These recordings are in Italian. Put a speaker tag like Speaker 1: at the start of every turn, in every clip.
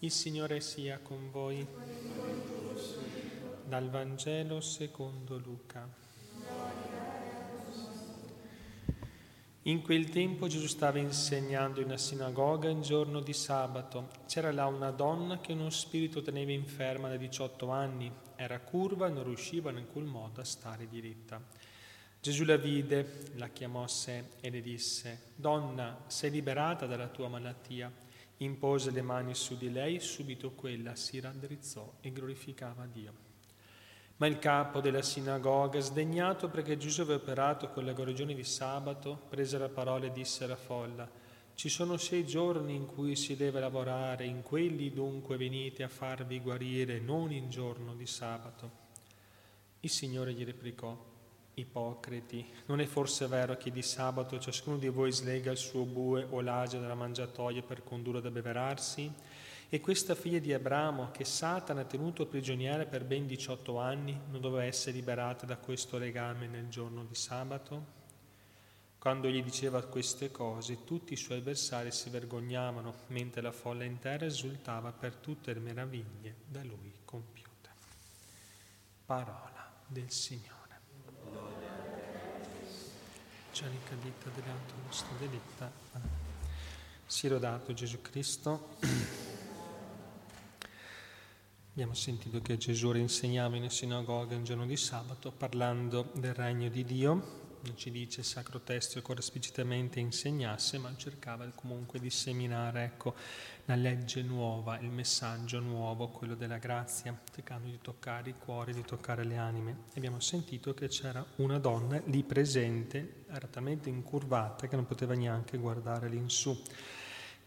Speaker 1: Il Signore sia con voi. Dal Vangelo secondo Luca. In quel tempo Gesù stava insegnando in una sinagoga in giorno di sabato. C'era là una donna che uno spirito teneva inferma da 18 anni. Era curva e non riusciva in alcun modo a stare diritta. Gesù la vide, la chiamò a sé e le disse, Donna, sei liberata dalla tua malattia impose le mani su di lei, subito quella si raddrizzò e glorificava Dio. Ma il capo della sinagoga, sdegnato perché Gesù aveva operato quella guarigione di sabato, prese la parola e disse alla folla, ci sono sei giorni in cui si deve lavorare, in quelli dunque venite a farvi guarire, non in giorno di sabato. Il Signore gli replicò, Ipocriti, non è forse vero che di sabato ciascuno di voi slega il suo bue o l'age dalla mangiatoia per condurlo ad abbeverarsi? E questa figlia di Abramo, che Satana ha tenuto prigioniera per ben 18 anni, non doveva essere liberata da questo legame nel giorno di sabato? Quando gli diceva queste cose, tutti i suoi avversari si vergognavano, mentre la folla intera esultava per tutte le meraviglie da lui compiute. Parola del Signore c'è ricadita dell'altro nostro delitta. Si rodato Gesù Cristo. Abbiamo sentito che Gesù insegnava in sinagoga un giorno di sabato parlando del regno di Dio non ci dice il Sacro Testo che ora esplicitamente insegnasse, ma cercava comunque di seminare ecco, la legge nuova, il messaggio nuovo, quello della grazia, cercando di toccare i cuori, di toccare le anime. Abbiamo sentito che c'era una donna lì presente, era talmente incurvata che non poteva neanche guardare l'insù.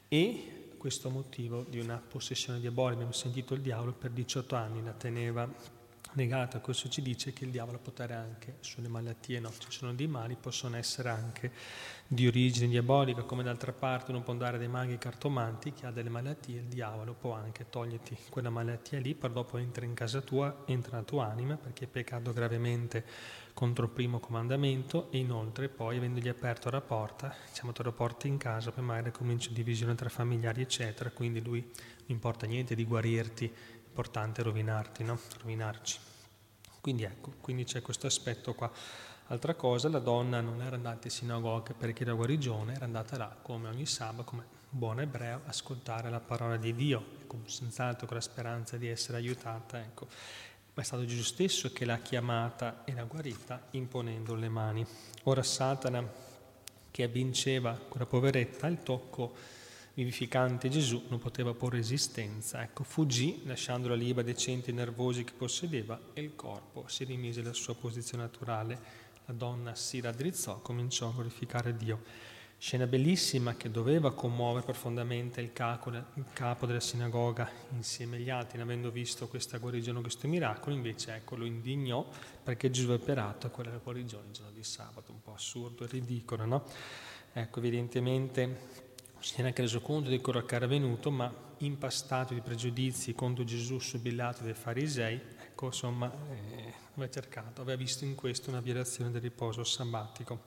Speaker 1: E questo motivo di una possessione diabolica, abbiamo sentito il diavolo per 18 anni la teneva negata, questo ci dice che il diavolo ha potere anche sulle malattie, no, ci sono dei mali, possono essere anche di origine diabolica, come d'altra parte uno può andare dai maghi cartomanti, che ha delle malattie, il diavolo può anche toglierti quella malattia lì, poi dopo entra in casa tua, entra nella tua anima, perché hai peccato gravemente contro il primo comandamento e inoltre poi avendogli aperto la porta, diciamo te lo porti in casa, poi magari comincia divisione tra familiari eccetera, quindi lui non importa niente di guarirti, importante rovinarti, no? rovinarci. Quindi ecco, quindi c'è questo aspetto qua. Altra cosa, la donna non era andata in sinagoga per chiedere guarigione, era andata là come ogni sabato, come buon ebreo, ascoltare la parola di Dio, ecco, senz'altro con la speranza di essere aiutata. Ecco. Ma è stato Gesù stesso che l'ha chiamata e l'ha guarita imponendo le mani. Ora Satana, che vinceva quella poveretta, il tocco vivificante Gesù non poteva porre resistenza, ecco, fuggì lasciando la liba dei centri nervosi che possedeva e il corpo si rimise alla sua posizione naturale. La donna si raddrizzò, cominciò a glorificare Dio. Scena bellissima che doveva commuovere profondamente il capo, il capo della sinagoga insieme agli altri, avendo visto questa guarigione, questo miracolo, invece ecco, lo indignò perché Gesù ha operato quella guarigione il giorno di sabato, un po' assurdo e ridicolo, no? Ecco, evidentemente si è neanche reso conto di quello che era avvenuto, ma impastato di pregiudizi contro Gesù subillato dai farisei, ecco insomma eh, aveva cercato, aveva visto in questo una violazione del riposo sabbatico.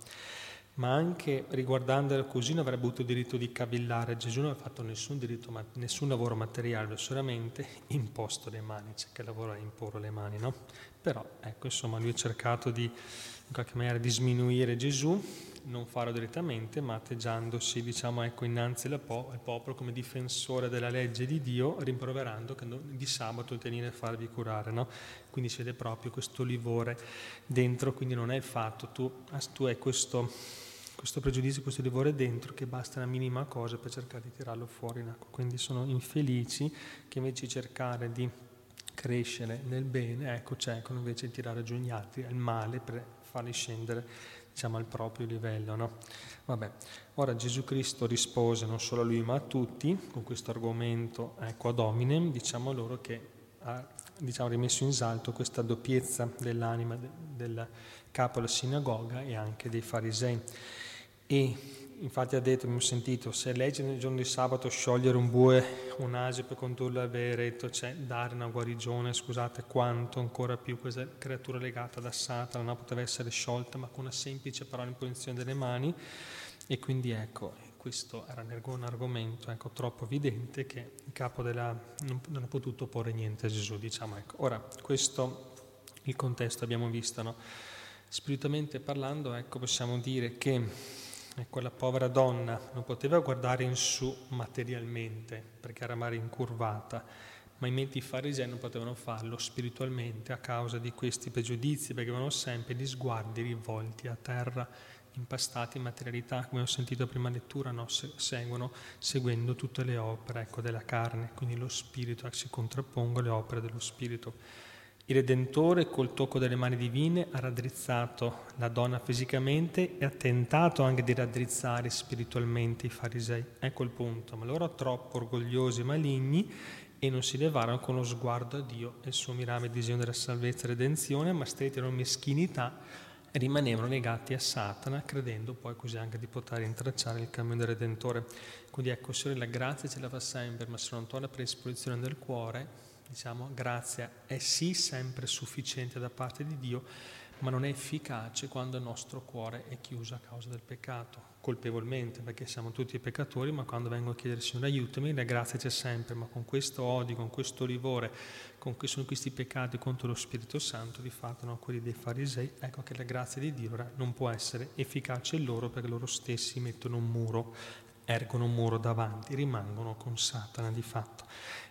Speaker 1: Ma anche riguardandolo così non avrebbe avuto diritto di cavillare, Gesù non aveva fatto nessun, diritto, nessun lavoro materiale, solamente imposto le mani, c'è che lavoro è imporre le mani, no? Però ecco insomma lui ha cercato di in qualche maniera di sminuire Gesù, non farlo direttamente, ma atteggiandosi, diciamo, ecco, innanzi al popolo come difensore della legge di Dio, rimproverando che di sabato tenere a farvi curare, no? Quindi si vede proprio questo livore dentro, quindi non è il fatto, tu, tu hai questo, questo pregiudizio, questo livore dentro che basta una minima cosa per cercare di tirarlo fuori in acqua. Quindi sono infelici che invece di cercare di crescere nel bene, ecco, cercano invece di tirare giù gli altri al male per farli scendere diciamo, al proprio livello. No? Vabbè. Ora Gesù Cristo rispose non solo a lui ma a tutti con questo argomento ecco, ad hominem, diciamo loro che ha diciamo, rimesso in salto questa doppiezza dell'anima del capo della sinagoga e anche dei farisei. E infatti ha detto, abbiamo sentito, se legge nel giorno di sabato sciogliere un bue, un asio per condurlo al veretto, cioè dare una guarigione, scusate quanto ancora più questa creatura legata da Satana non poteva essere sciolta, ma con una semplice parola in posizione delle mani. E quindi ecco, questo era un argomento ecco, troppo evidente che il capo della, non, non, ha potuto porre niente a Gesù. Diciamo, ecco. Ora, questo il contesto abbiamo visto. No? Spiritualmente parlando, ecco, possiamo dire che quella povera donna non poteva guardare in su materialmente perché era mare incurvata, ma i menti farisei non potevano farlo spiritualmente a causa di questi pregiudizi, perché avevano sempre gli sguardi rivolti a terra, impastati in materialità, come ho sentito prima lettura, no? Se, seguono, seguendo tutte le opere ecco, della carne, quindi lo spirito, si contrappongono le opere dello spirito. Il Redentore col tocco delle mani divine ha raddrizzato la donna fisicamente e ha tentato anche di raddrizzare spiritualmente i farisei. Ecco il punto, ma loro troppo orgogliosi e maligni e non si levarono con lo sguardo a Dio e il suo mirame disegno della salvezza e redenzione, ma strettero in meschinità rimanevano legati a Satana, credendo poi così anche di poter intracciare il cammino del Redentore. Quindi ecco, Signore, la grazia ce la fa sempre, ma se non toglie la predisposizione del cuore, diciamo, grazia è sì sempre sufficiente da parte di Dio, ma non è efficace quando il nostro cuore è chiuso a causa del peccato, colpevolmente, perché siamo tutti peccatori, ma quando vengo a chiedere Signore aiutami, la grazia c'è sempre, ma con questo odio, con questo livore, con questi, peccati contro lo Spirito Santo, di fatto no, quelli dei farisei, ecco che la grazia di Dio non può essere efficace loro perché loro stessi mettono un muro, ergono un muro davanti, rimangono con Satana di fatto.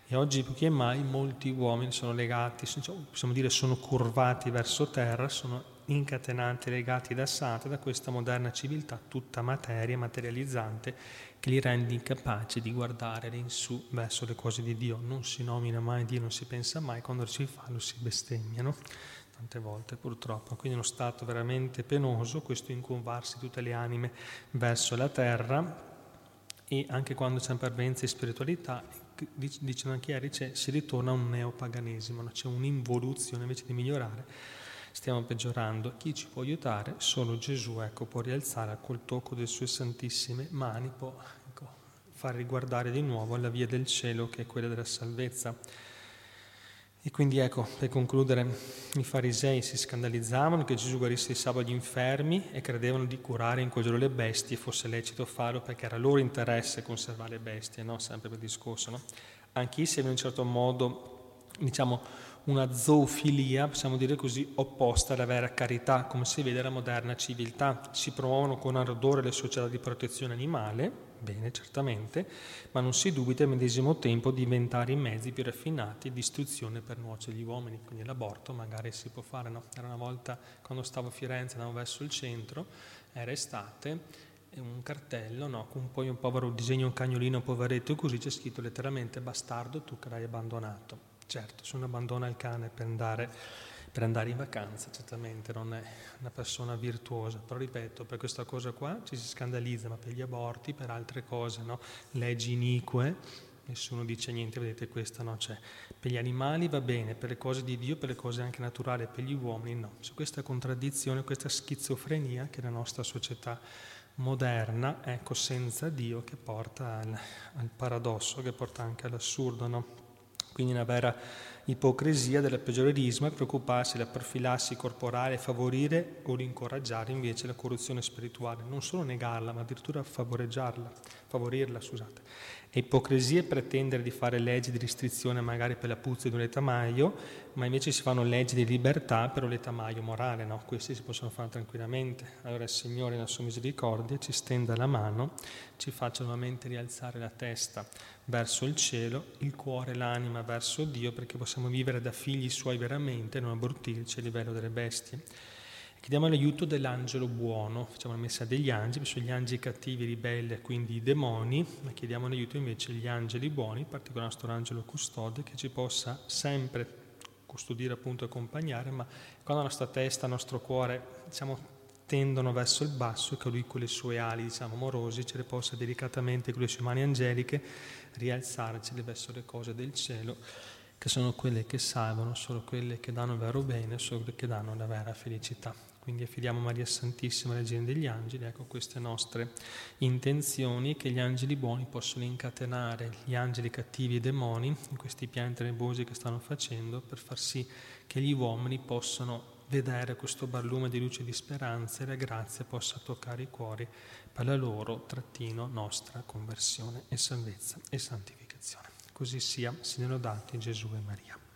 Speaker 1: E oggi più che mai molti uomini sono legati, possiamo dire sono curvati verso terra, sono incatenati, legati da Satana, da questa moderna civiltà tutta materia, materializzante, che li rende incapaci di guardare in su verso le cose di Dio. Non si nomina mai Dio, non si pensa mai, quando si fa lo si bestemmiano tante volte purtroppo. Quindi è uno stato veramente penoso questo incumbarsi tutte le anime verso la terra e anche quando c'è parvenza di spiritualità dicono anche ieri, si ritorna a un neopaganesimo, no? c'è un'involuzione invece di migliorare, stiamo peggiorando. Chi ci può aiutare? Solo Gesù, ecco, può rialzare col tocco delle sue santissime mani, può ecco, far riguardare di nuovo la via del cielo che è quella della salvezza. E quindi ecco, per concludere, i farisei si scandalizzavano che Gesù guarisse i sabato gli infermi e credevano di curare in quel giorno le bestie, fosse lecito farlo perché era loro interesse conservare le bestie, no? sempre per discorso. No? Anche se in un certo modo, diciamo, una zoofilia, possiamo dire così, opposta alla vera carità, come si vede nella moderna civiltà. Si promuovono con ardore le società di protezione animale, bene certamente, ma non si dubita al medesimo tempo di inventare i mezzi più raffinati di istruzione per nuocere gli uomini, quindi l'aborto magari si può fare, no? Era una volta quando stavo a Firenze, andavo verso il centro, era estate, un cartello, no? con poi un povero disegno, un cagnolino poveretto, così c'è scritto letteralmente bastardo tu che l'hai abbandonato. Certo, se uno abbandona il cane per andare per andare in vacanza, certamente non è una persona virtuosa, però ripeto, per questa cosa qua ci si scandalizza, ma per gli aborti, per altre cose, no? leggi inique, nessuno dice niente, vedete questa no, c'è. Per gli animali va bene, per le cose di Dio, per le cose anche naturali, per gli uomini no. C'è questa contraddizione, questa schizofrenia che la nostra società moderna, ecco, senza Dio, che porta al, al paradosso, che porta anche all'assurdo, no? Quindi una vera ipocrisia del peggiorerismo è preoccuparsi della profilassi corporale, favorire o incoraggiare invece la corruzione spirituale, non solo negarla, ma addirittura favoreggiarla, favorirla, scusate. È ipocrisia pretendere di fare leggi di restrizione magari per la puzza di un letamaio, ma invece si fanno leggi di libertà per un letamaio morale, no? Questi si possono fare tranquillamente. Allora il Signore, nella sua misericordia, ci stenda la mano, ci faccia nuovamente rialzare la testa verso il cielo, il cuore e l'anima verso Dio, perché possiamo vivere da figli suoi veramente, non abortirci a livello delle bestie. Chiediamo l'aiuto dell'angelo buono, facciamo la messa degli angeli, sono gli angeli cattivi, ribelli, quindi i demoni, ma chiediamo l'aiuto invece degli angeli buoni, in particolare il nostro angelo custode, che ci possa sempre custodire appunto accompagnare, ma quando la nostra testa, il nostro cuore, diciamo, tendono verso il basso, che lui con le sue ali, diciamo, amorosi, ce le possa delicatamente con le sue mani angeliche rialzarci verso le cose del cielo che sono quelle che salvano, solo quelle che danno il vero bene, solo quelle che danno la vera felicità. Quindi affidiamo Maria Santissima, Regina degli Angeli, ecco queste nostre intenzioni che gli angeli buoni possono incatenare gli angeli cattivi e demoni in questi piani tenebrosi che stanno facendo per far sì che gli uomini possano vedere questo barlume di luce e di speranza e la grazia possa toccare i cuori per la loro, trattino, nostra conversione e salvezza e santificazione. Così sia, siano dati Gesù e Maria.